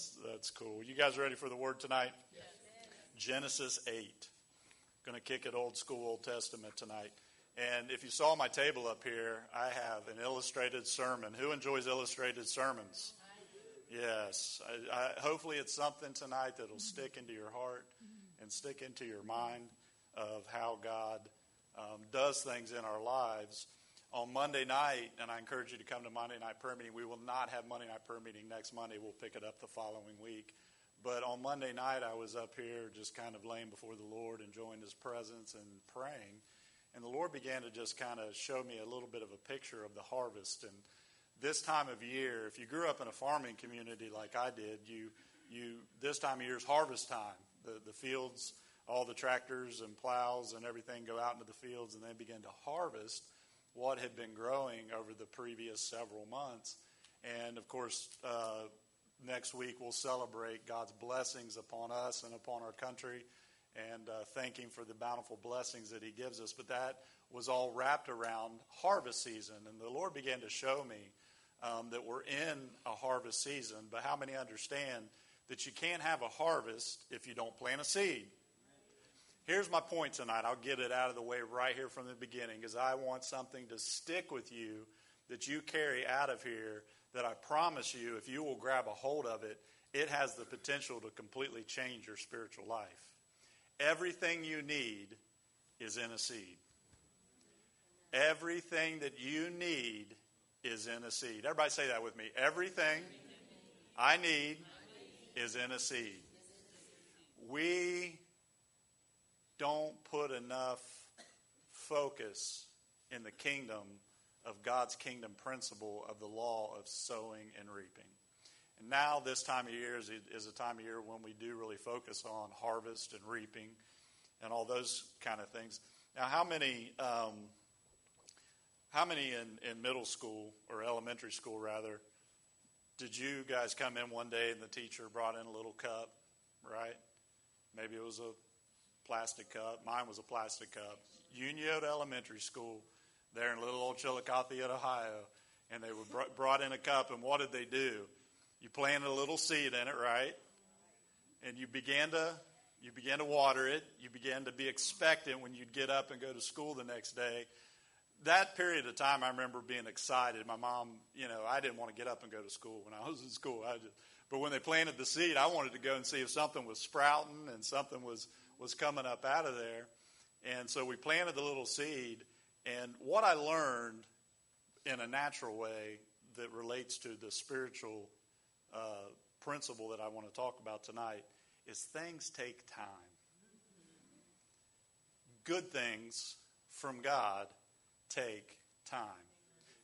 That's that's cool. You guys ready for the word tonight? Yes. Genesis eight. Going to kick it old school Old Testament tonight. And if you saw my table up here, I have an illustrated sermon. Who enjoys illustrated sermons? Yes. I, I, hopefully, it's something tonight that'll stick into your heart and stick into your mind of how God um, does things in our lives. On Monday night, and I encourage you to come to Monday night prayer meeting. We will not have Monday night prayer meeting next Monday. We'll pick it up the following week. But on Monday night, I was up here just kind of laying before the Lord, enjoying His presence and praying. And the Lord began to just kind of show me a little bit of a picture of the harvest. And this time of year, if you grew up in a farming community like I did, you, you this time of year is harvest time. The, the fields, all the tractors and plows and everything go out into the fields and they begin to harvest what had been growing over the previous several months. And of course, uh, next week we'll celebrate God's blessings upon us and upon our country and uh, thank Him for the bountiful blessings that He gives us. But that was all wrapped around harvest season. And the Lord began to show me um, that we're in a harvest season. But how many understand that you can't have a harvest if you don't plant a seed? Here's my point tonight. I'll get it out of the way right here from the beginning because I want something to stick with you that you carry out of here that I promise you, if you will grab a hold of it, it has the potential to completely change your spiritual life. Everything you need is in a seed. Everything that you need is in a seed. Everybody say that with me. Everything I need is in a seed. We don't put enough focus in the kingdom of God's kingdom principle of the law of sowing and reaping. And now, this time of year is, is a time of year when we do really focus on harvest and reaping and all those kind of things. Now, how many, um, how many in, in middle school or elementary school, rather, did you guys come in one day and the teacher brought in a little cup, right? Maybe it was a plastic cup. Mine was a plastic cup. Union Elementary School there in little old Chillicothe, Ohio. And they were brought in a cup, and what did they do? You planted a little seed in it, right? And you began to you began to water it. You began to be expectant when you'd get up and go to school the next day. That period of time, I remember being excited. My mom, you know, I didn't want to get up and go to school when I was in school. I just, but when they planted the seed, I wanted to go and see if something was sprouting and something was was coming up out of there. And so we planted the little seed. And what I learned in a natural way that relates to the spiritual uh, principle that I want to talk about tonight is things take time. Good things from God take time.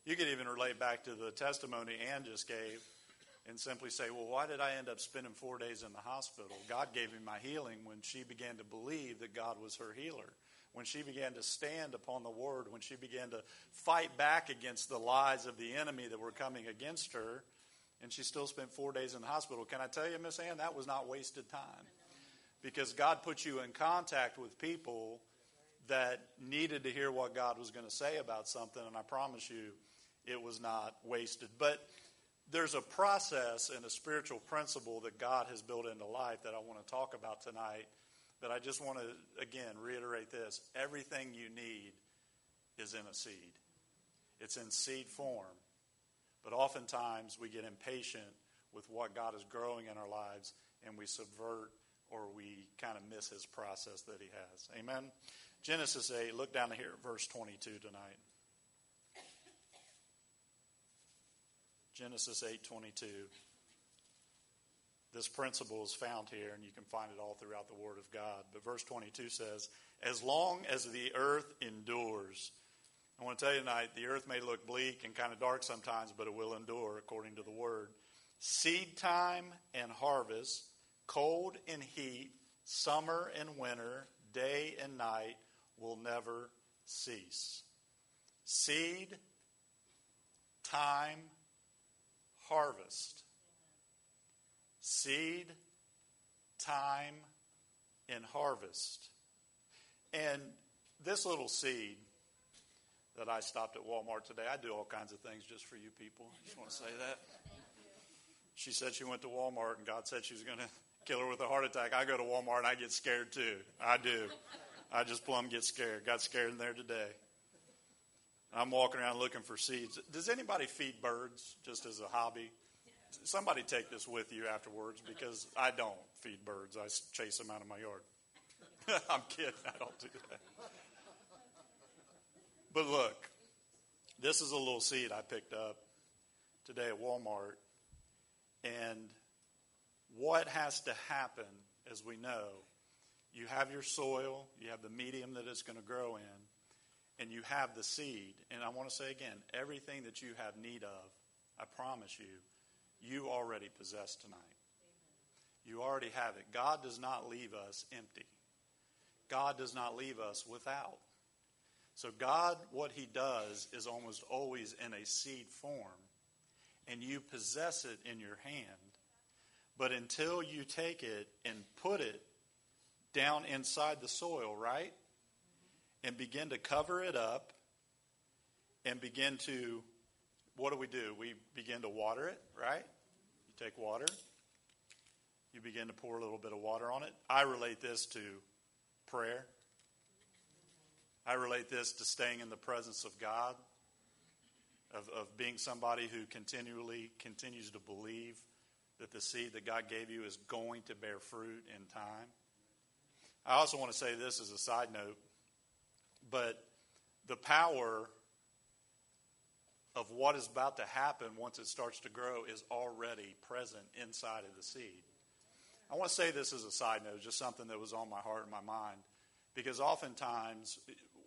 You could even relate back to the testimony Ann just gave and simply say, well, why did I end up spending four days in the hospital? God gave me my healing when she began to believe that God was her healer. When she began to stand upon the word, when she began to fight back against the lies of the enemy that were coming against her, and she still spent four days in the hospital. Can I tell you, Miss Ann, that was not wasted time. Because God put you in contact with people that needed to hear what God was going to say about something, and I promise you, it was not wasted. But there's a process and a spiritual principle that God has built into life that I want to talk about tonight. But I just want to, again, reiterate this everything you need is in a seed, it's in seed form. But oftentimes we get impatient with what God is growing in our lives and we subvert or we kind of miss his process that he has. Amen. Genesis 8, look down here at verse 22 tonight. Genesis 8:22. This principle is found here and you can find it all throughout the word of God. But verse 22 says, "As long as the earth endures, I want to tell you tonight the earth may look bleak and kind of dark sometimes, but it will endure according to the word. Seed time and harvest, cold and heat, summer and winter, day and night will never cease. Seed, time, harvest. Seed, time, and harvest. And this little seed that I stopped at Walmart today. I do all kinds of things just for you people. I just want to say that. she said she went to Walmart and God said she was going to kill her with a heart attack. I go to Walmart and I get scared too. I do. I just plumb get scared. Got scared in there today. I'm walking around looking for seeds. Does anybody feed birds just as a hobby? Somebody take this with you afterwards because I don't feed birds. I chase them out of my yard. I'm kidding. I don't do that. But look, this is a little seed I picked up today at Walmart. And what has to happen, as we know, you have your soil, you have the medium that it's going to grow in, and you have the seed. And I want to say again everything that you have need of, I promise you, you already possess tonight. You already have it. God does not leave us empty, God does not leave us without. So, God, what He does is almost always in a seed form, and you possess it in your hand. But until you take it and put it down inside the soil, right? And begin to cover it up and begin to, what do we do? We begin to water it, right? You take water, you begin to pour a little bit of water on it. I relate this to prayer. I relate this to staying in the presence of God, of, of being somebody who continually continues to believe that the seed that God gave you is going to bear fruit in time. I also want to say this as a side note, but the power of what is about to happen once it starts to grow is already present inside of the seed. I want to say this as a side note, just something that was on my heart and my mind, because oftentimes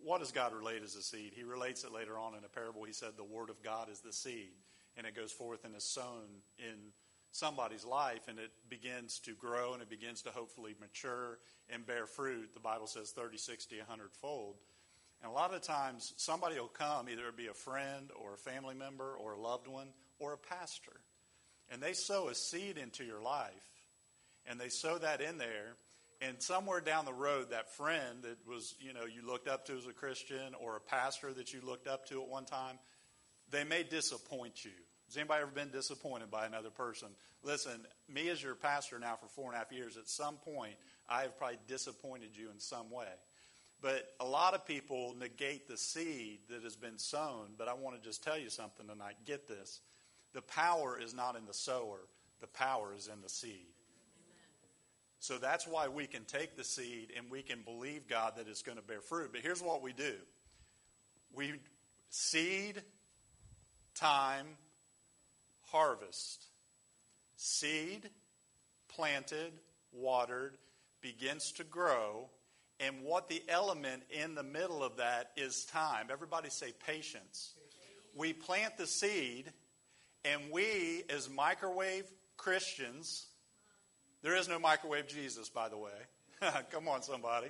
what does God relate as a seed? He relates it later on in a parable. He said, The word of God is the seed, and it goes forth and is sown in somebody's life, and it begins to grow and it begins to hopefully mature and bear fruit. The Bible says 30, 60, 100 fold. And a lot of times, somebody will come, either it be a friend or a family member or a loved one or a pastor, and they sow a seed into your life, and they sow that in there and somewhere down the road, that friend that was, you know, you looked up to as a Christian or a pastor that you looked up to at one time, they may disappoint you. Has anybody ever been disappointed by another person? Listen, me as your pastor now for four and a half years, at some point, I have probably disappointed you in some way. But a lot of people negate the seed that has been sown. But I want to just tell you something tonight. Get this. The power is not in the sower, the power is in the seed. So that's why we can take the seed and we can believe God that it's going to bear fruit. But here's what we do we seed, time, harvest. Seed, planted, watered, begins to grow. And what the element in the middle of that is time. Everybody say patience. We plant the seed, and we, as microwave Christians, there is no microwave Jesus, by the way. Come on, somebody.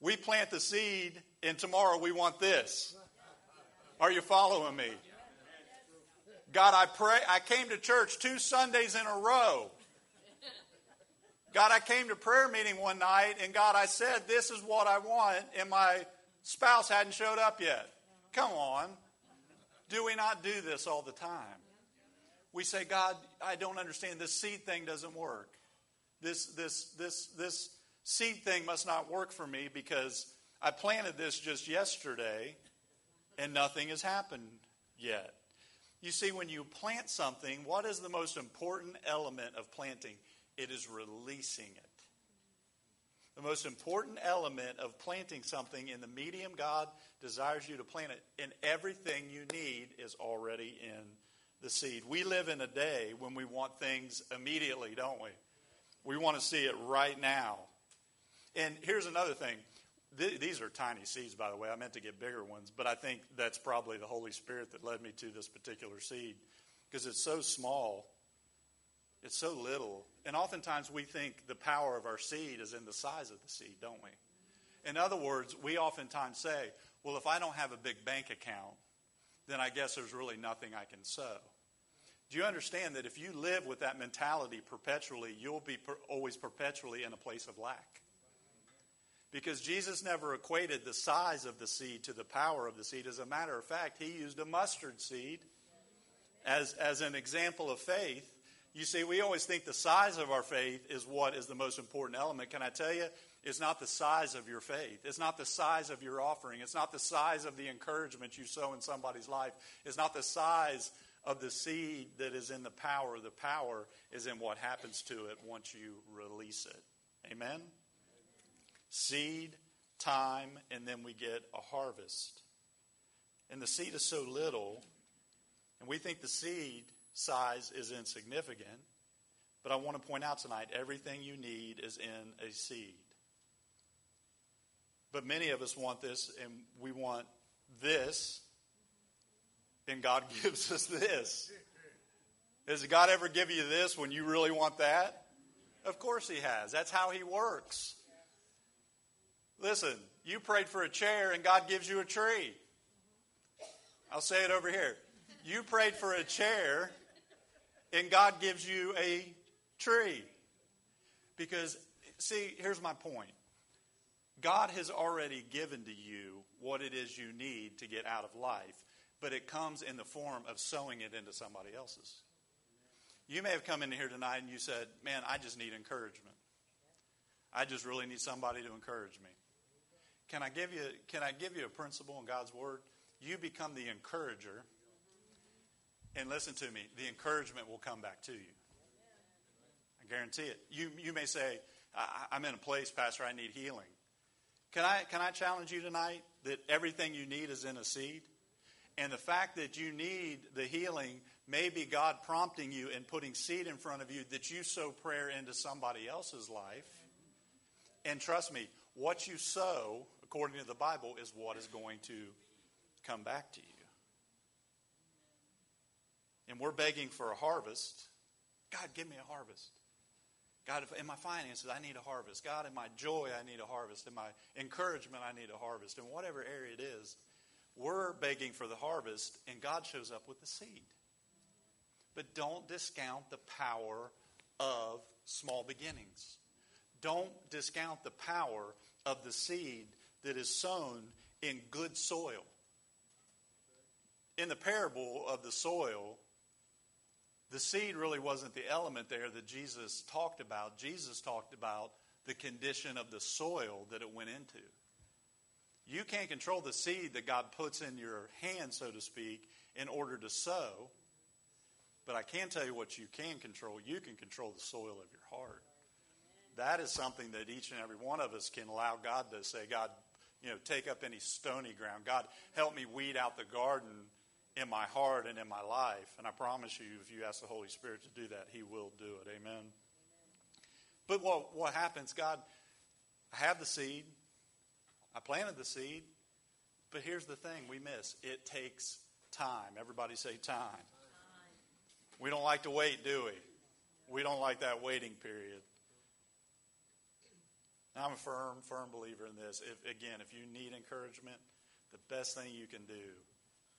We plant the seed, and tomorrow we want this. Are you following me? God, I pray. I came to church two Sundays in a row. God, I came to prayer meeting one night, and God, I said, This is what I want, and my spouse hadn't showed up yet. Come on. Do we not do this all the time? we say, God, I don't understand. This seed thing doesn't work. This, this, this, this seed thing must not work for me because I planted this just yesterday and nothing has happened yet. You see, when you plant something, what is the most important element of planting? It is releasing it. The most important element of planting something in the medium God desires you to plant it, and everything you need is already in the seed. We live in a day when we want things immediately, don't we? We want to see it right now. And here's another thing. These are tiny seeds, by the way. I meant to get bigger ones, but I think that's probably the Holy Spirit that led me to this particular seed because it's so small, it's so little. And oftentimes we think the power of our seed is in the size of the seed, don't we? In other words, we oftentimes say, well, if I don't have a big bank account, then I guess there's really nothing I can sow. Do you understand that if you live with that mentality perpetually, you'll be per- always perpetually in a place of lack? Because Jesus never equated the size of the seed to the power of the seed. As a matter of fact, he used a mustard seed as, as an example of faith. You see, we always think the size of our faith is what is the most important element. Can I tell you? It's not the size of your faith. It's not the size of your offering. It's not the size of the encouragement you sow in somebody's life. It's not the size of the seed that is in the power. The power is in what happens to it once you release it. Amen? Seed, time, and then we get a harvest. And the seed is so little, and we think the seed size is insignificant. But I want to point out tonight everything you need is in a seed. But many of us want this, and we want this, and God gives us this. Has God ever give you this when you really want that? Of course He has. That's how He works. Listen, you prayed for a chair, and God gives you a tree. I'll say it over here. You prayed for a chair, and God gives you a tree. Because, see, here's my point God has already given to you what it is you need to get out of life, but it comes in the form of sowing it into somebody else's. You may have come in here tonight and you said, Man, I just need encouragement. I just really need somebody to encourage me. Can I give you, can I give you a principle in God's Word? You become the encourager and listen to me, the encouragement will come back to you. I guarantee it. You, you may say, I'm in a place, Pastor, I need healing. Can I, can I challenge you tonight that everything you need is in a seed? And the fact that you need the healing may be God prompting you and putting seed in front of you that you sow prayer into somebody else's life. And trust me, what you sow, according to the Bible, is what is going to come back to you and we're begging for a harvest, God, give me a harvest. God, in my finances, I need a harvest. God, in my joy, I need a harvest. In my encouragement, I need a harvest. In whatever area it is, we're begging for the harvest, and God shows up with the seed. But don't discount the power of small beginnings. Don't discount the power of the seed that is sown in good soil. In the parable of the soil, the seed really wasn't the element there that Jesus talked about. Jesus talked about the condition of the soil that it went into. You can't control the seed that God puts in your hand, so to speak, in order to sow. But I can tell you what you can control. You can control the soil of your heart. That is something that each and every one of us can allow God to say, God, you know, take up any stony ground. God, help me weed out the garden in my heart and in my life. And I promise you, if you ask the Holy Spirit to do that, He will do it. Amen. Amen. But what, what happens, God, I have the seed, I planted the seed, but here's the thing we miss it takes time. Everybody say time. time. We don't like to wait, do we? We don't like that waiting period. I'm a firm, firm believer in this. If, again, if you need encouragement, the best thing you can do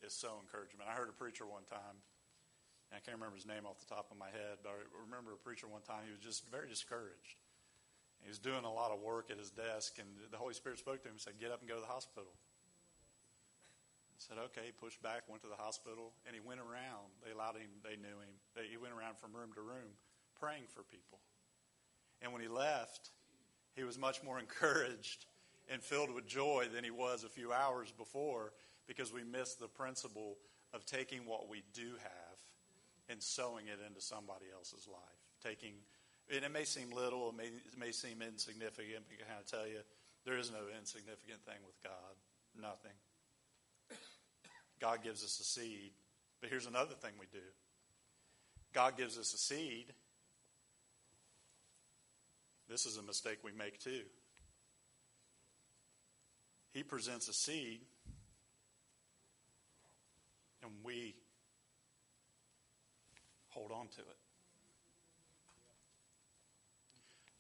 is so encouragement. I heard a preacher one time, and I can't remember his name off the top of my head, but I remember a preacher one time, he was just very discouraged. He was doing a lot of work at his desk, and the Holy Spirit spoke to him and said, Get up and go to the hospital. I said, Okay. He pushed back, went to the hospital, and he went around. They allowed him, they knew him. They, he went around from room to room praying for people. And when he left, he was much more encouraged and filled with joy than he was a few hours before because we miss the principle of taking what we do have and sowing it into somebody else's life. Taking, and it may seem little, it may, it may seem insignificant, but can I tell you, there is no insignificant thing with God. Nothing. God gives us a seed. But here's another thing we do God gives us a seed. This is a mistake we make too. He presents a seed and we hold on to it.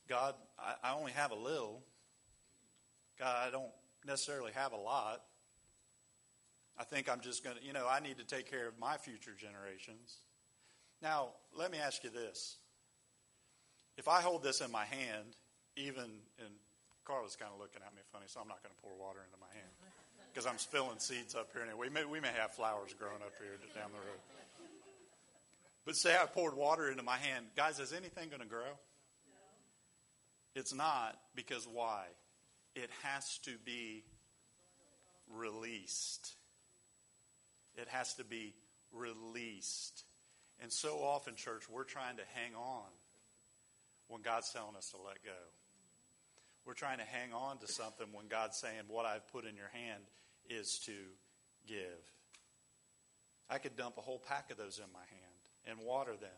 God, I, only have a little. God, I don't necessarily have a lot. I think I'm just going to, you know, I need to take care of my future generations. Now, let me ask you this. If I hold this in my hand, even, and Carla's kind of looking at me funny, so I'm not going to pour water into my hand because I'm spilling seeds up here. Anyway, we may, we may have flowers growing up here down the road. But say I poured water into my hand. Guys, is anything going to grow? No. It's not because why? It has to be released. It has to be released. And so often, church, we're trying to hang on when God's telling us to let go. We're trying to hang on to something when God's saying, What I've put in your hand is to give. I could dump a whole pack of those in my hand and water them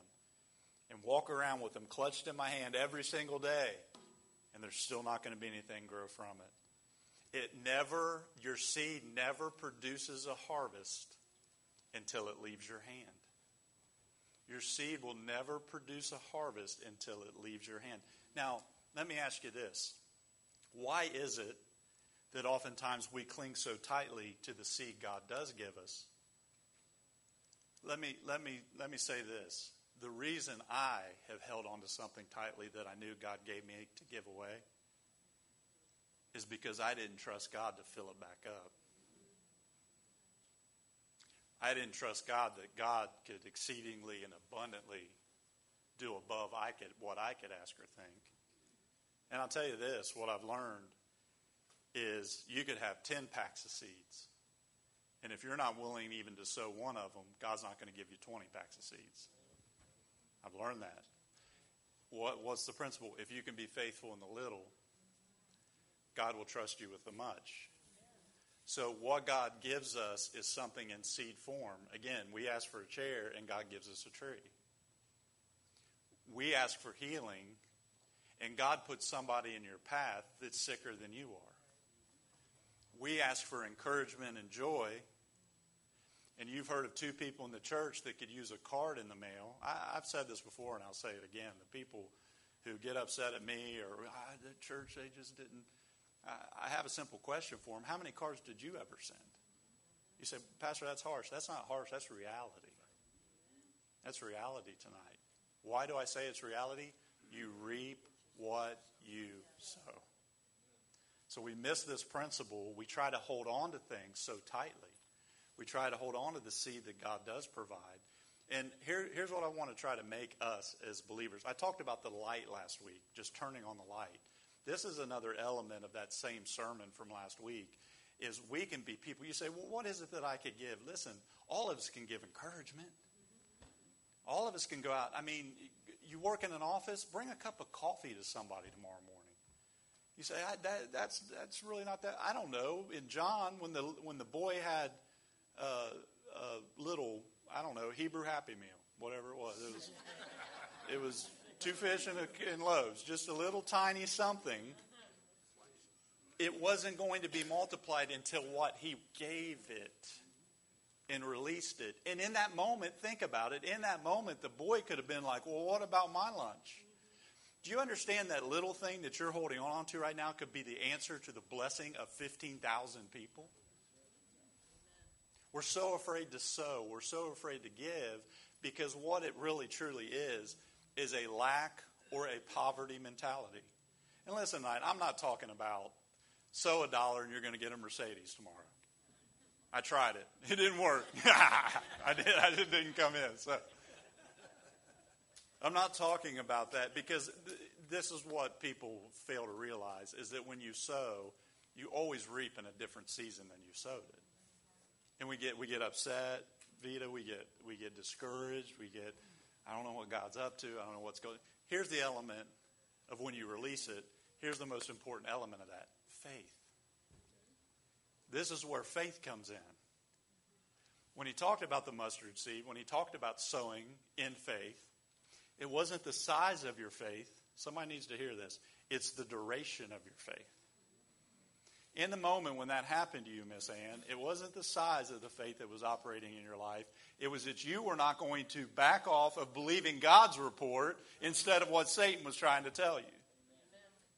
and walk around with them clutched in my hand every single day, and there's still not going to be anything grow from it. It never, your seed never produces a harvest until it leaves your hand. Your seed will never produce a harvest until it leaves your hand. Now, let me ask you this. Why is it that oftentimes we cling so tightly to the seed God does give us? Let me, let me, let me say this. The reason I have held on to something tightly that I knew God gave me to give away is because I didn't trust God to fill it back up. I didn't trust God that God could exceedingly and abundantly do above I could, what I could ask or think. And I'll tell you this what I've learned is you could have 10 packs of seeds. And if you're not willing even to sow one of them, God's not going to give you 20 packs of seeds. I've learned that. What, what's the principle? If you can be faithful in the little, God will trust you with the much. So, what God gives us is something in seed form. Again, we ask for a chair, and God gives us a tree. We ask for healing, and God puts somebody in your path that's sicker than you are. We ask for encouragement and joy, and you've heard of two people in the church that could use a card in the mail. I, have said this before, and I'll say it again. The people who get upset at me or ah, the church, they just didn't I have a simple question for them. How many cards did you ever send? You say, Pastor, that's harsh. That's not harsh, that's reality. That's reality tonight. Why do I say it's reality? You reap what you sow. So we miss this principle. We try to hold on to things so tightly. We try to hold on to the seed that God does provide. And here, here's what I want to try to make us as believers. I talked about the light last week, just turning on the light. This is another element of that same sermon from last week is we can be people. You say, well, what is it that I could give? Listen, all of us can give encouragement. All of us can go out. I mean, you work in an office, bring a cup of coffee to somebody tomorrow. You say, that, that's, that's really not that. I don't know. In John, when the, when the boy had uh, a little, I don't know, Hebrew Happy Meal, whatever it was, it was, it was two fish and, a, and loaves, just a little tiny something. It wasn't going to be multiplied until what? He gave it and released it. And in that moment, think about it. In that moment, the boy could have been like, Well, what about my lunch? Do you understand that little thing that you're holding on to right now could be the answer to the blessing of 15,000 people? We're so afraid to sow. We're so afraid to give because what it really truly is is a lack or a poverty mentality. And listen, tonight, I'm not talking about sow a dollar and you're going to get a Mercedes tomorrow. I tried it. It didn't work. I did. I didn't come in. So I'm not talking about that because th- this is what people fail to realize: is that when you sow, you always reap in a different season than you sowed it, and we get we get upset. Vita, we get we get discouraged. We get I don't know what God's up to. I don't know what's going. Here's the element of when you release it. Here's the most important element of that: faith. This is where faith comes in. When he talked about the mustard seed, when he talked about sowing in faith, it wasn't the size of your faith. Somebody needs to hear this. It's the duration of your faith. In the moment when that happened to you, Miss Ann, it wasn't the size of the faith that was operating in your life. It was that you were not going to back off of believing God's report instead of what Satan was trying to tell you.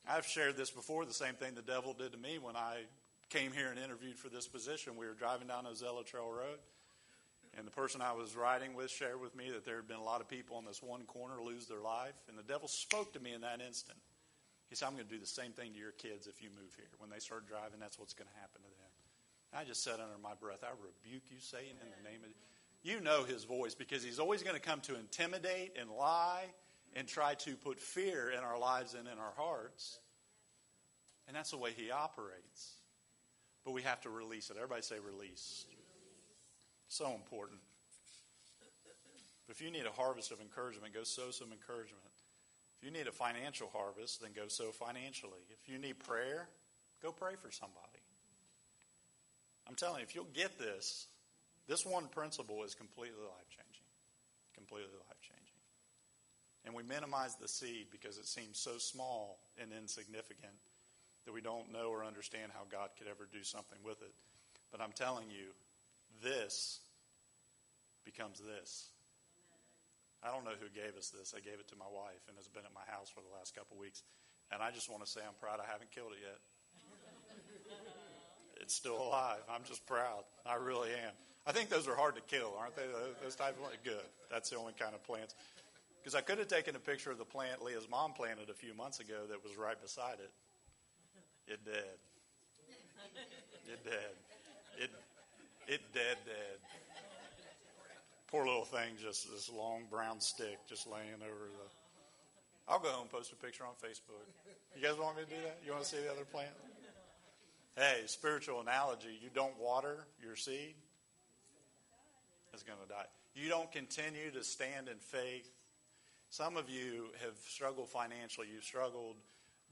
I've shared this before, the same thing the devil did to me when I came here and interviewed for this position. We were driving down Ozella Trail Road, and the person I was riding with shared with me that there had been a lot of people in this one corner lose their life. And the devil spoke to me in that instant. He said, I'm going to do the same thing to your kids if you move here. When they start driving, that's what's going to happen to them. I just said under my breath, I rebuke you, Satan, in the name of. You know his voice because he's always going to come to intimidate and lie and try to put fear in our lives and in our hearts. And that's the way he operates. But we have to release it. Everybody say release. So important. But if you need a harvest of encouragement, go sow some encouragement. If you need a financial harvest, then go sow financially. If you need prayer, go pray for somebody. I'm telling you, if you'll get this, this one principle is completely life changing. Completely life changing. And we minimize the seed because it seems so small and insignificant that we don't know or understand how God could ever do something with it. But I'm telling you, this becomes this. I don't know who gave us this. I gave it to my wife, and it's been at my house for the last couple of weeks. And I just want to say I'm proud I haven't killed it yet. it's still alive. I'm just proud. I really am. I think those are hard to kill, aren't they? Those type of good. That's the only kind of plants. Because I could have taken a picture of the plant Leah's mom planted a few months ago that was right beside it. It did. It did. It it dead dead. Poor little thing, just this long brown stick just laying over the. I'll go home and post a picture on Facebook. You guys want me to do that? You want to see the other plant? Hey, spiritual analogy you don't water your seed, it's going to die. You don't continue to stand in faith. Some of you have struggled financially. You've struggled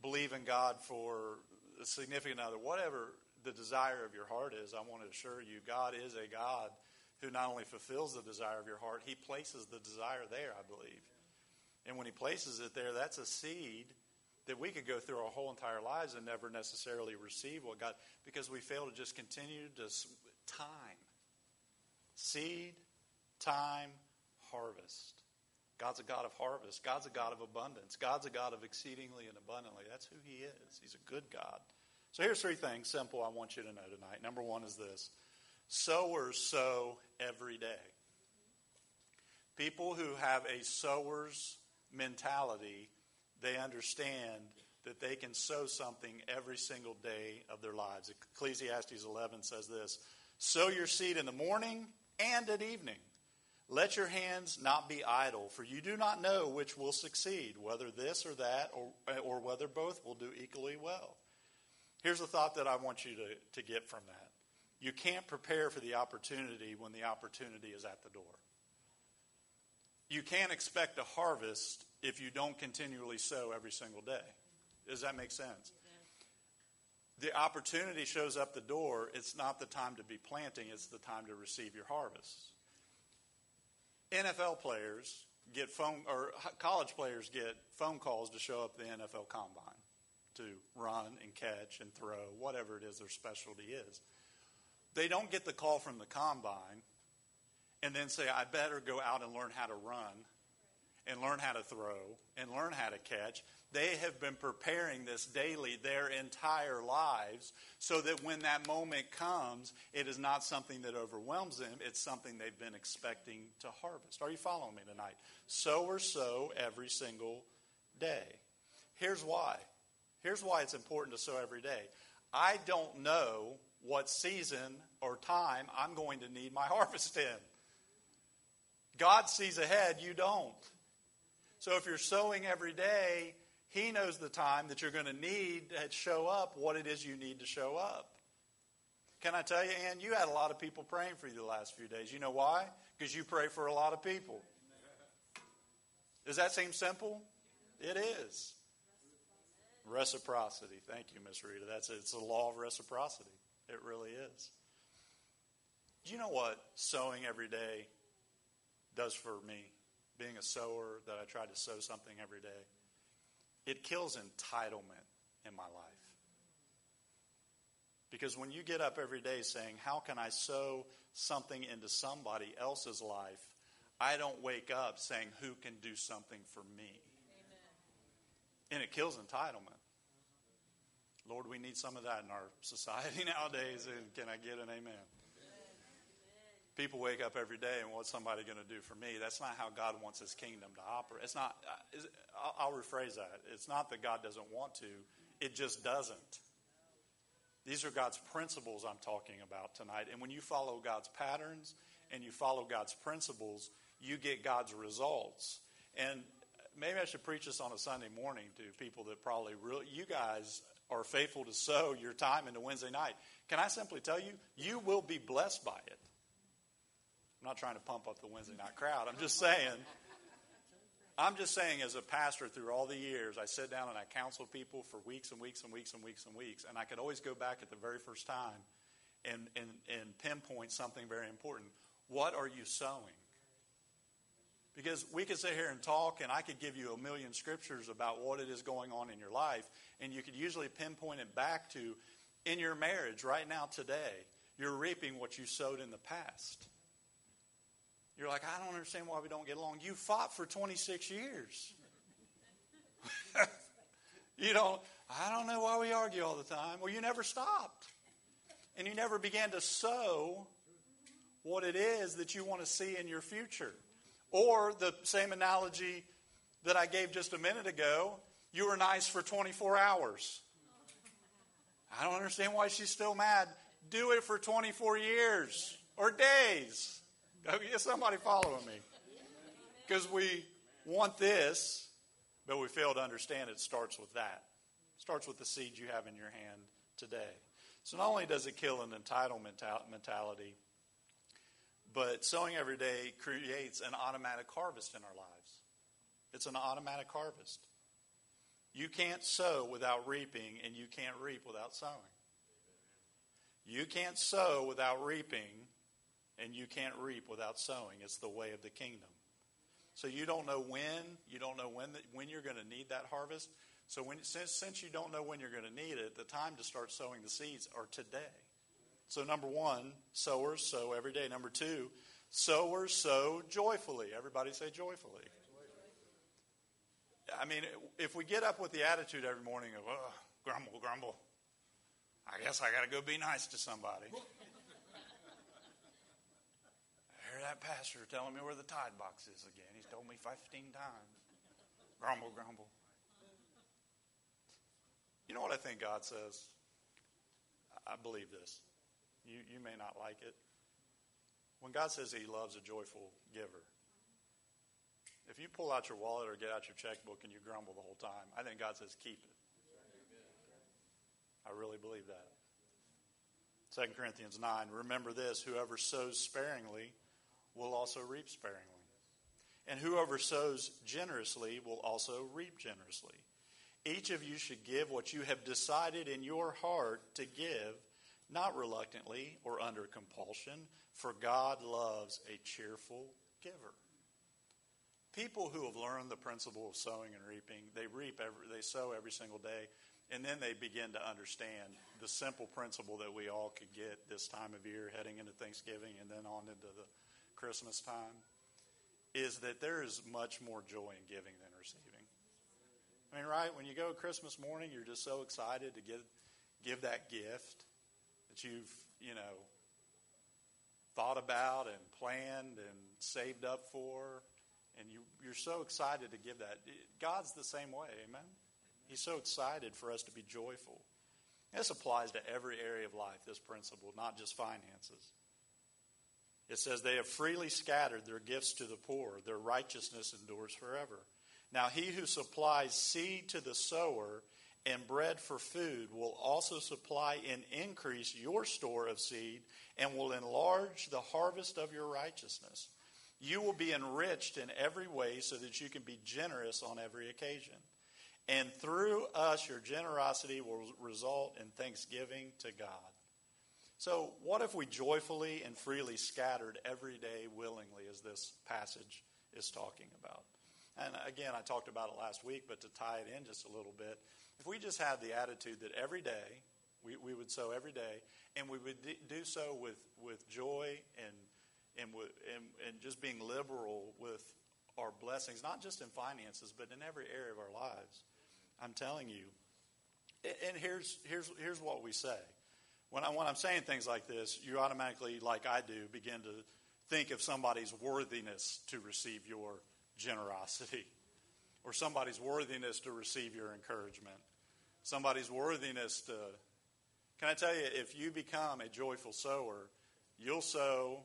believing God for a significant other, whatever the desire of your heart is. I want to assure you, God is a God who not only fulfills the desire of your heart, he places the desire there, I believe. And when he places it there, that's a seed that we could go through our whole entire lives and never necessarily receive what God, because we fail to just continue to time. Seed, time, harvest. God's a God of harvest. God's a God of abundance. God's a God of exceedingly and abundantly. That's who He is. He's a good God. So here's three things simple I want you to know tonight. Number one is this Sowers sow every day. People who have a sower's mentality, they understand that they can sow something every single day of their lives. Ecclesiastes 11 says this Sow your seed in the morning and at evening. Let your hands not be idle, for you do not know which will succeed, whether this or that, or, or whether both will do equally well. Here's a thought that I want you to, to get from that you can't prepare for the opportunity when the opportunity is at the door. You can't expect a harvest if you don't continually sow every single day. Does that make sense? The opportunity shows up the door. It's not the time to be planting, it's the time to receive your harvest. NFL players get phone, or college players get phone calls to show up the NFL combine to run and catch and throw, whatever it is their specialty is. They don't get the call from the combine and then say, I better go out and learn how to run and learn how to throw and learn how to catch. They have been preparing this daily their entire lives so that when that moment comes, it is not something that overwhelms them. It's something they've been expecting to harvest. Are you following me tonight? Sow or sow every single day. Here's why. Here's why it's important to sow every day. I don't know what season or time I'm going to need my harvest in. God sees ahead, you don't. So if you're sowing every day, He knows the time that you're going to need to show up what it is you need to show up. Can I tell you, Ann, you had a lot of people praying for you the last few days. You know why? Because you pray for a lot of people. Does that seem simple? It is. Reciprocity. Thank you, Miss Rita. That's it's the law of reciprocity. It really is. Do you know what sowing every day does for me? Being a sower, that I try to sow something every day. It kills entitlement in my life. Because when you get up every day saying, How can I sow something into somebody else's life? I don't wake up saying, Who can do something for me? Amen. And it kills entitlement. Lord, we need some of that in our society nowadays. And can I get an amen? People wake up every day and what's somebody going to do for me? That's not how God wants His kingdom to operate. It's not. Uh, I'll rephrase that. It's not that God doesn't want to. It just doesn't. These are God's principles I'm talking about tonight. And when you follow God's patterns and you follow God's principles, you get God's results. And maybe I should preach this on a Sunday morning to people that probably really, you guys are faithful to sow your time into Wednesday night. Can I simply tell you, you will be blessed by it. I'm not trying to pump up the Wednesday night crowd. I'm just saying, I'm just saying, as a pastor through all the years, I sit down and I counsel people for weeks and weeks and weeks and weeks and weeks, and I could always go back at the very first time and, and, and pinpoint something very important. What are you sowing? Because we could sit here and talk, and I could give you a million scriptures about what it is going on in your life, and you could usually pinpoint it back to in your marriage right now, today, you're reaping what you sowed in the past. You're like, I don't understand why we don't get along. You fought for 26 years. you don't, I don't know why we argue all the time. Well, you never stopped. And you never began to sow what it is that you want to see in your future. Or the same analogy that I gave just a minute ago you were nice for 24 hours. I don't understand why she's still mad. Do it for 24 years or days. Get somebody following me. Because we want this, but we fail to understand it starts with that. It starts with the seed you have in your hand today. So not only does it kill an entitlement mentality, but sowing every day creates an automatic harvest in our lives. It's an automatic harvest. You can't sow without reaping, and you can't reap without sowing. You can't sow without reaping, and you can't reap without sowing. It's the way of the kingdom. So you don't know when, you don't know when, the, when you're going to need that harvest. So when, since, since you don't know when you're going to need it, the time to start sowing the seeds are today. So number one, sowers sow every day. Number two, sowers sow joyfully. Everybody say joyfully. I mean, if we get up with the attitude every morning of, oh, grumble, grumble, I guess I got to go be nice to somebody. I hear that pastor telling me where the tithe box is again. He's told me 15 times. Grumble, grumble. You know what I think God says? I believe this. You, you may not like it. When God says He loves a joyful giver, if you pull out your wallet or get out your checkbook and you grumble the whole time, I think God says keep it. I really believe that. 2 Corinthians 9, remember this whoever sows sparingly will also reap sparingly. And whoever sows generously will also reap generously. Each of you should give what you have decided in your heart to give, not reluctantly or under compulsion, for God loves a cheerful giver. People who have learned the principle of sowing and reaping, they reap every, they sow every single day, and then they begin to understand the simple principle that we all could get this time of year, heading into Thanksgiving and then on into the Christmas time is that there is much more joy in giving than receiving. I mean, right? When you go Christmas morning, you're just so excited to give, give that gift that you've, you know, thought about and planned and saved up for. And you, you're so excited to give that. God's the same way, amen? He's so excited for us to be joyful. This applies to every area of life, this principle, not just finances. It says, They have freely scattered their gifts to the poor, their righteousness endures forever. Now, he who supplies seed to the sower and bread for food will also supply and increase your store of seed and will enlarge the harvest of your righteousness. You will be enriched in every way so that you can be generous on every occasion. And through us, your generosity will result in thanksgiving to God. So, what if we joyfully and freely scattered every day willingly, as this passage is talking about? And again, I talked about it last week, but to tie it in just a little bit, if we just had the attitude that every day, we, we would sow every day, and we would do so with, with joy and, and, and, and just being liberal with our blessings, not just in finances, but in every area of our lives. I'm telling you. And here's, here's, here's what we say when, I, when I'm saying things like this, you automatically, like I do, begin to think of somebody's worthiness to receive your generosity, or somebody's worthiness to receive your encouragement, somebody's worthiness to. Can I tell you, if you become a joyful sower, you'll sow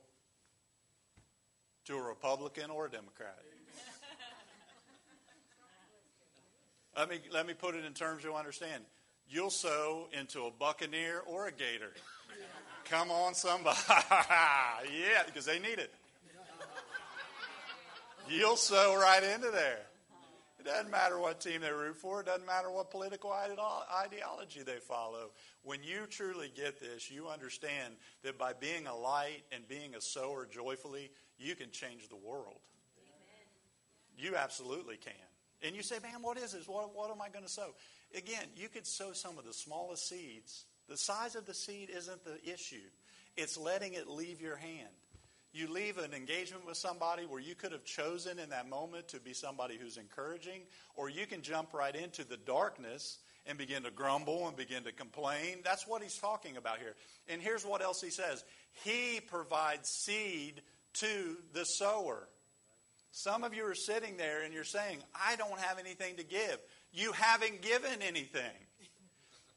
to a Republican or a Democrat. let me let me put it in terms you'll understand. You'll sow into a Buccaneer or a Gator. Come on, somebody. yeah, because they need it. You'll sow right into there. It doesn't matter what team they root for. It doesn't matter what political ideology they follow. When you truly get this, you understand that by being a light and being a sower joyfully, you can change the world. You absolutely can. And you say, man, what is this? What, what am I going to sow? Again, you could sow some of the smallest seeds. The size of the seed isn't the issue, it's letting it leave your hand. You leave an engagement with somebody where you could have chosen in that moment to be somebody who's encouraging, or you can jump right into the darkness and begin to grumble and begin to complain. That's what he's talking about here. And here's what else he says He provides seed to the sower. Some of you are sitting there and you're saying, I don't have anything to give. You haven't given anything.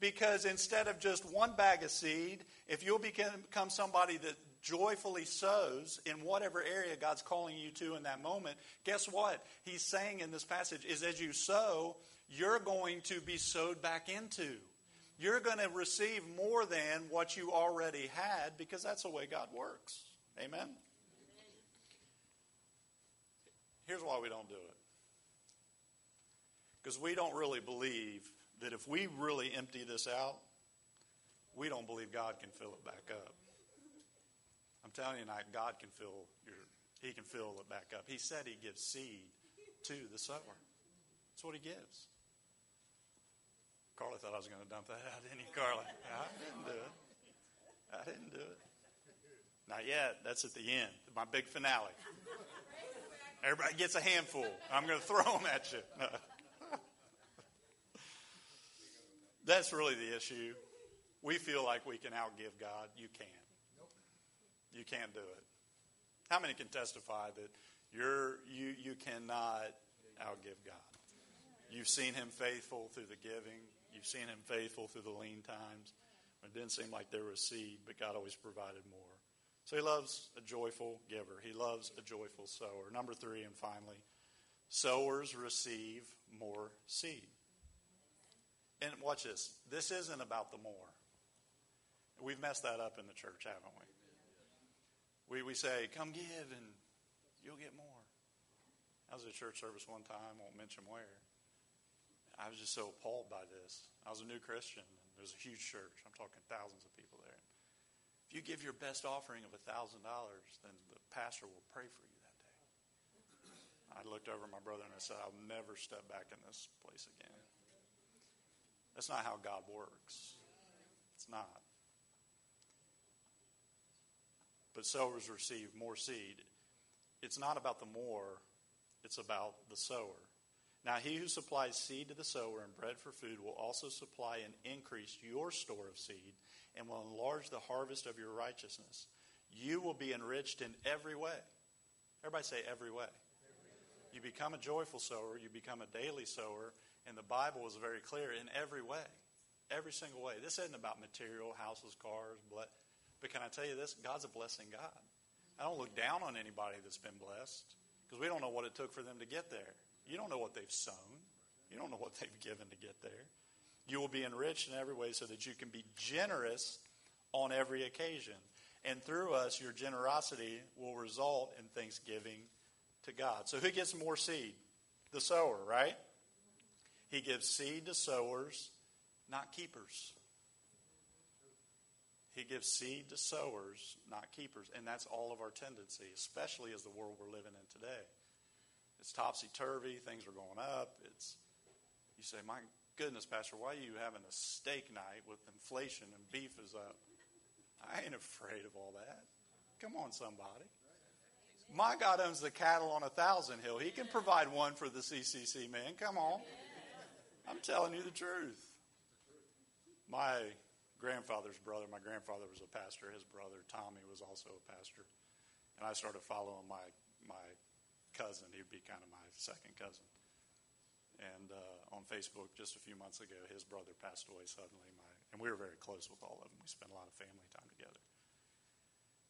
Because instead of just one bag of seed, if you'll become somebody that joyfully sows in whatever area God's calling you to in that moment, guess what? He's saying in this passage is as you sow, you're going to be sowed back into. You're going to receive more than what you already had because that's the way God works. Amen? Here's why we don't do it. Because we don't really believe that if we really empty this out, we don't believe God can fill it back up. Telling you tonight, God can fill your, He can fill it back up. He said He gives seed to the sower. That's what He gives. Carla thought I was going to dump that out, didn't he, Carla? I didn't do it. I didn't do it. Not yet. That's at the end, my big finale. Everybody gets a handful. I'm going to throw them at you. That's really the issue. We feel like we can outgive God. You can't. You can't do it. How many can testify that you're, you, you cannot outgive God? You've seen him faithful through the giving. You've seen him faithful through the lean times. It didn't seem like there was seed, but God always provided more. So he loves a joyful giver. He loves a joyful sower. Number three, and finally, sowers receive more seed. And watch this. This isn't about the more. We've messed that up in the church, haven't we? We, we say, come give and you'll get more. I was at a church service one time, won't mention where. I was just so appalled by this. I was a new Christian. And a huge church. I'm talking thousands of people there. If you give your best offering of $1,000, then the pastor will pray for you that day. I looked over my brother and I said, I'll never step back in this place again. That's not how God works. It's not. But sowers receive more seed. It's not about the more, it's about the sower. Now, he who supplies seed to the sower and bread for food will also supply and increase your store of seed and will enlarge the harvest of your righteousness. You will be enriched in every way. Everybody say, every way. You become a joyful sower, you become a daily sower, and the Bible is very clear in every way. Every single way. This isn't about material, houses, cars, blood. But can I tell you this? God's a blessing God. I don't look down on anybody that's been blessed because we don't know what it took for them to get there. You don't know what they've sown, you don't know what they've given to get there. You will be enriched in every way so that you can be generous on every occasion. And through us, your generosity will result in thanksgiving to God. So, who gets more seed? The sower, right? He gives seed to sowers, not keepers. He gives seed to sowers, not keepers. And that's all of our tendency, especially as the world we're living in today. It's topsy turvy, things are going up. It's you say, My goodness, Pastor, why are you having a steak night with inflation and beef is up? I ain't afraid of all that. Come on, somebody. My God owns the cattle on a thousand hill. He can provide one for the CCC man. Come on. I'm telling you the truth. My grandfather's brother. My grandfather was a pastor. His brother Tommy was also a pastor, and I started following my my cousin. He'd be kind of my second cousin. And uh, on Facebook, just a few months ago, his brother passed away suddenly. My and we were very close with all of them. We spent a lot of family time together.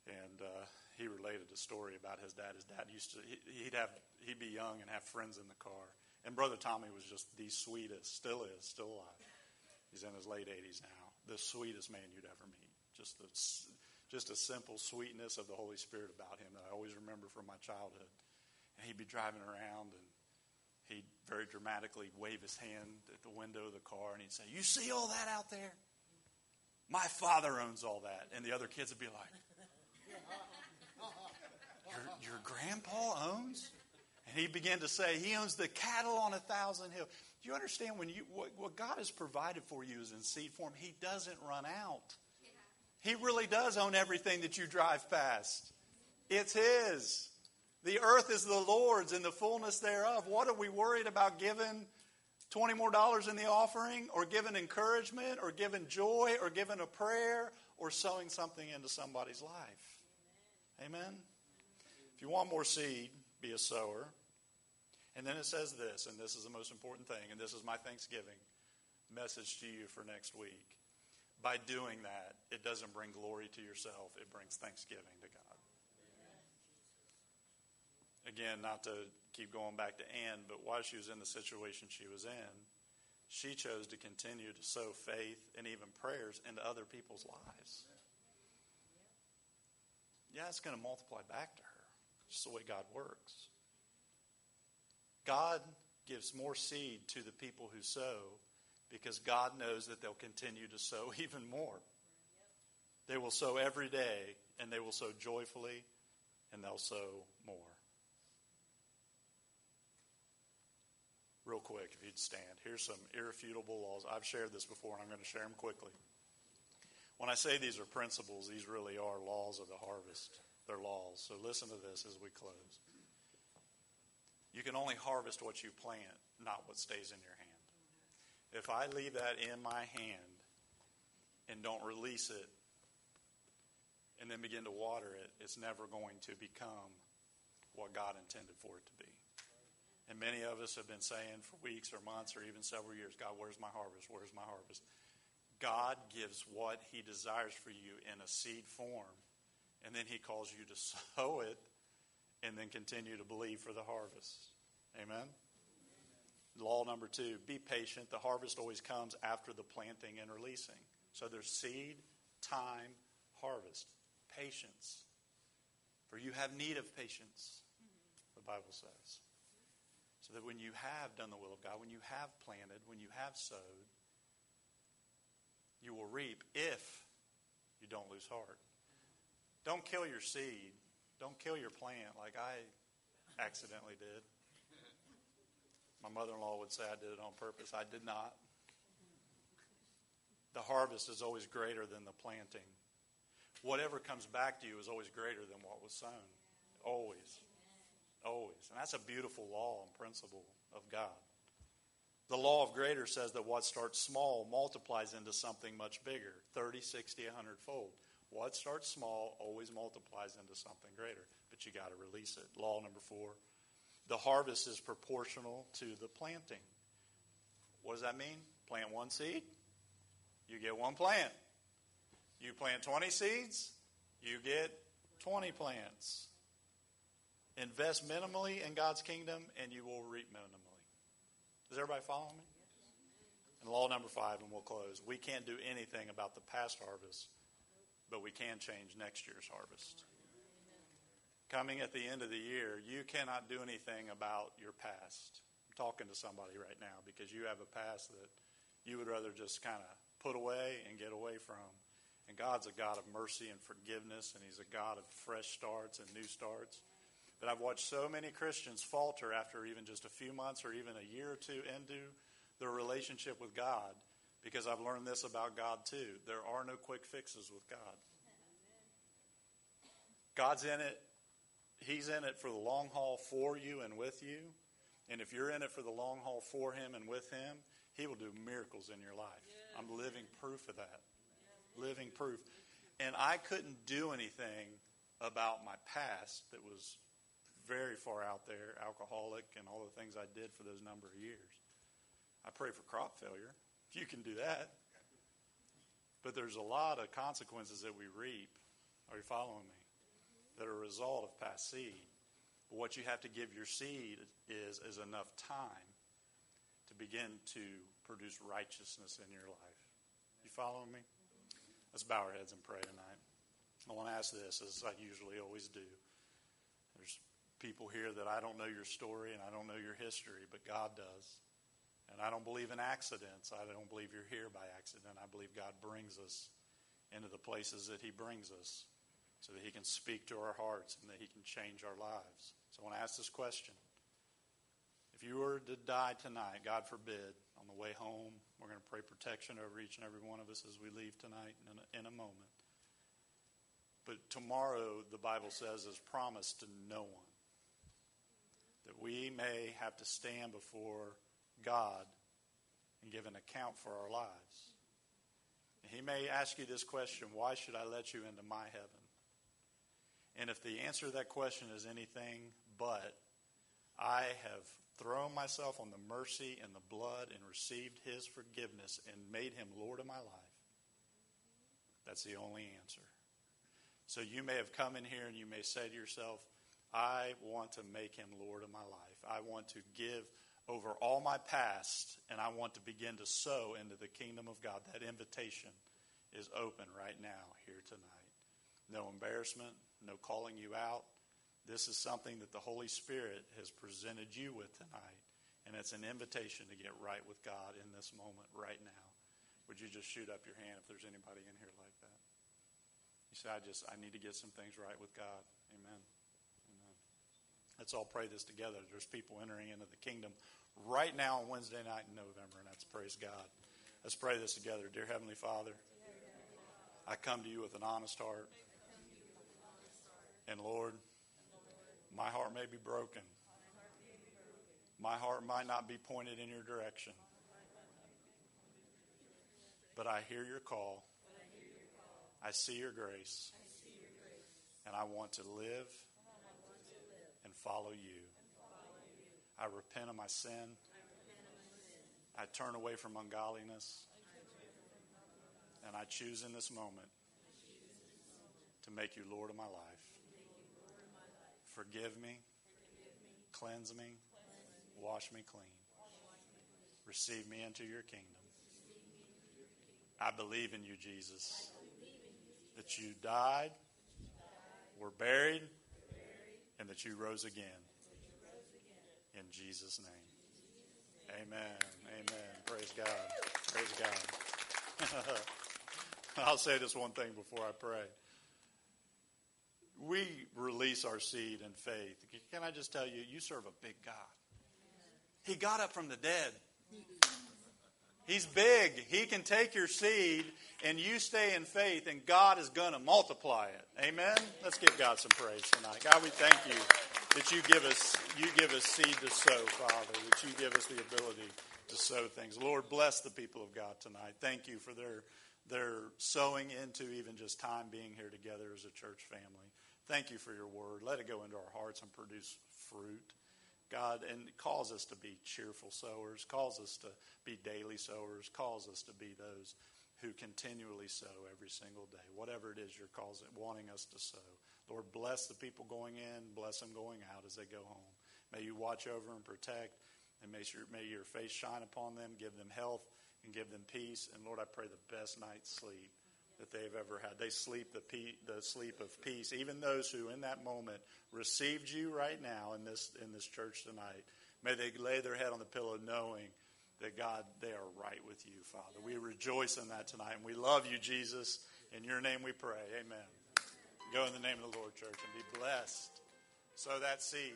And uh, he related a story about his dad. His dad used to he'd have he'd be young and have friends in the car. And brother Tommy was just the sweetest, still is, still alive. He's in his late 80s now. The sweetest man you'd ever meet. Just the just a simple sweetness of the Holy Spirit about him that I always remember from my childhood. And he'd be driving around and he'd very dramatically wave his hand at the window of the car and he'd say, You see all that out there? My father owns all that. And the other kids would be like, Your, your grandpa owns? And he began to say, He owns the cattle on a thousand hills. You understand when you what, what God has provided for you is in seed form? He doesn't run out. He really does own everything that you drive past. It's His. The earth is the Lord's and the fullness thereof. What are we worried about giving 20 more dollars in the offering or giving encouragement or giving joy or giving a prayer or sowing something into somebody's life? Amen. If you want more seed, be a sower. And then it says this, and this is the most important thing, and this is my Thanksgiving message to you for next week by doing that, it doesn't bring glory to yourself, it brings thanksgiving to God. Again, not to keep going back to Anne, but while she was in the situation she was in, she chose to continue to sow faith and even prayers into other people's lives. Yeah, it's going to multiply back to her. It's just the way God works. God gives more seed to the people who sow because God knows that they'll continue to sow even more. They will sow every day, and they will sow joyfully, and they'll sow more. Real quick, if you'd stand, here's some irrefutable laws. I've shared this before, and I'm going to share them quickly. When I say these are principles, these really are laws of the harvest. They're laws. So listen to this as we close. You can only harvest what you plant, not what stays in your hand. If I leave that in my hand and don't release it and then begin to water it, it's never going to become what God intended for it to be. And many of us have been saying for weeks or months or even several years, God, where's my harvest? Where's my harvest? God gives what He desires for you in a seed form, and then He calls you to sow it and then continue to believe for the harvest. Amen? Law number two be patient. The harvest always comes after the planting and releasing. So there's seed, time, harvest. Patience. For you have need of patience, the Bible says. So that when you have done the will of God, when you have planted, when you have sowed, you will reap if you don't lose heart. Don't kill your seed. Don't kill your plant like I accidentally did. My mother in law would say I did it on purpose. I did not. The harvest is always greater than the planting. Whatever comes back to you is always greater than what was sown. Always. Always. And that's a beautiful law and principle of God. The law of greater says that what starts small multiplies into something much bigger 30, 60, 100 fold. What starts small always multiplies into something greater, but you got to release it. Law number four the harvest is proportional to the planting. What does that mean? Plant one seed, you get one plant. You plant 20 seeds, you get 20 plants. Invest minimally in God's kingdom, and you will reap minimally. Does everybody follow me? And law number five, and we'll close. We can't do anything about the past harvest, but we can change next year's harvest coming at the end of the year, you cannot do anything about your past. I'm talking to somebody right now because you have a past that you would rather just kind of put away and get away from. And God's a God of mercy and forgiveness, and He's a God of fresh starts and new starts. But I've watched so many Christians falter after even just a few months or even a year or two into their relationship with God because I've learned this about God too. There are no quick fixes with God. God's in it He's in it for the long haul for you and with you. And if you're in it for the long haul for Him and with Him, He will do miracles in your life. I'm living proof of that. Living proof. And I couldn't do anything about my past that was very far out there, alcoholic, and all the things I did for those number of years. I pray for crop failure. If you can do that. But there's a lot of consequences that we reap. Are you following me? that are a result of past seed. But what you have to give your seed is, is enough time to begin to produce righteousness in your life. You following me? Let's bow our heads and pray tonight. I want to ask this, as I usually always do. There's people here that I don't know your story and I don't know your history, but God does. And I don't believe in accidents. I don't believe you're here by accident. I believe God brings us into the places that He brings us so that He can speak to our hearts and that He can change our lives. So I want to ask this question. If you were to die tonight, God forbid, on the way home, we're going to pray protection over each and every one of us as we leave tonight in a, in a moment. But tomorrow, the Bible says, is promised to no one that we may have to stand before God and give an account for our lives. He may ask you this question why should I let you into my heaven? And if the answer to that question is anything but, I have thrown myself on the mercy and the blood and received his forgiveness and made him Lord of my life, that's the only answer. So you may have come in here and you may say to yourself, I want to make him Lord of my life. I want to give over all my past and I want to begin to sow into the kingdom of God. That invitation is open right now here tonight. No embarrassment, no calling you out. This is something that the Holy Spirit has presented you with tonight. And it's an invitation to get right with God in this moment right now. Would you just shoot up your hand if there's anybody in here like that? You say, I just, I need to get some things right with God. Amen. Let's all pray this together. There's people entering into the kingdom right now on Wednesday night in November, and that's praise God. Let's pray this together. Dear Heavenly Father, I come to you with an honest heart. And Lord, my heart may be broken. My heart might not be pointed in your direction. But I hear your call. I see your grace. And I want to live follow you. I repent of my sin. I turn away from ungodliness. And I choose in this moment to make you Lord of my life. Forgive me, cleanse me, wash me clean. Receive me into your kingdom. I believe in you, Jesus that you died, were buried, and that you rose again. In Jesus' name. Amen. Amen. Praise God. Praise God. I'll say this one thing before I pray. We release our seed in faith. Can I just tell you, you serve a big God. He got up from the dead. He's big. He can take your seed and you stay in faith, and God is going to multiply it. Amen. Let's give God some praise tonight. God, we thank you that you give us you give us seed to sow, Father. That you give us the ability to sow things. Lord, bless the people of God tonight. Thank you for their their sowing into even just time being here together as a church family. Thank you for your word. Let it go into our hearts and produce fruit. God, and cause us to be cheerful sowers, cause us to be daily sowers, cause us to be those who continually sow every single day, whatever it is you're causing, wanting us to sow. Lord, bless the people going in, bless them going out as they go home. May you watch over and protect, and may may your face shine upon them, give them health, and give them peace. And Lord, I pray the best night's sleep that they've ever had. They sleep the, pe- the sleep of peace. Even those who, in that moment, received you right now in this in this church tonight, may they lay their head on the pillow knowing that God, they are right with you, Father. We rejoice in that tonight, and we love you, Jesus. In your name we pray. Amen. Go in the name of the Lord, church, and be blessed. Sow that seed.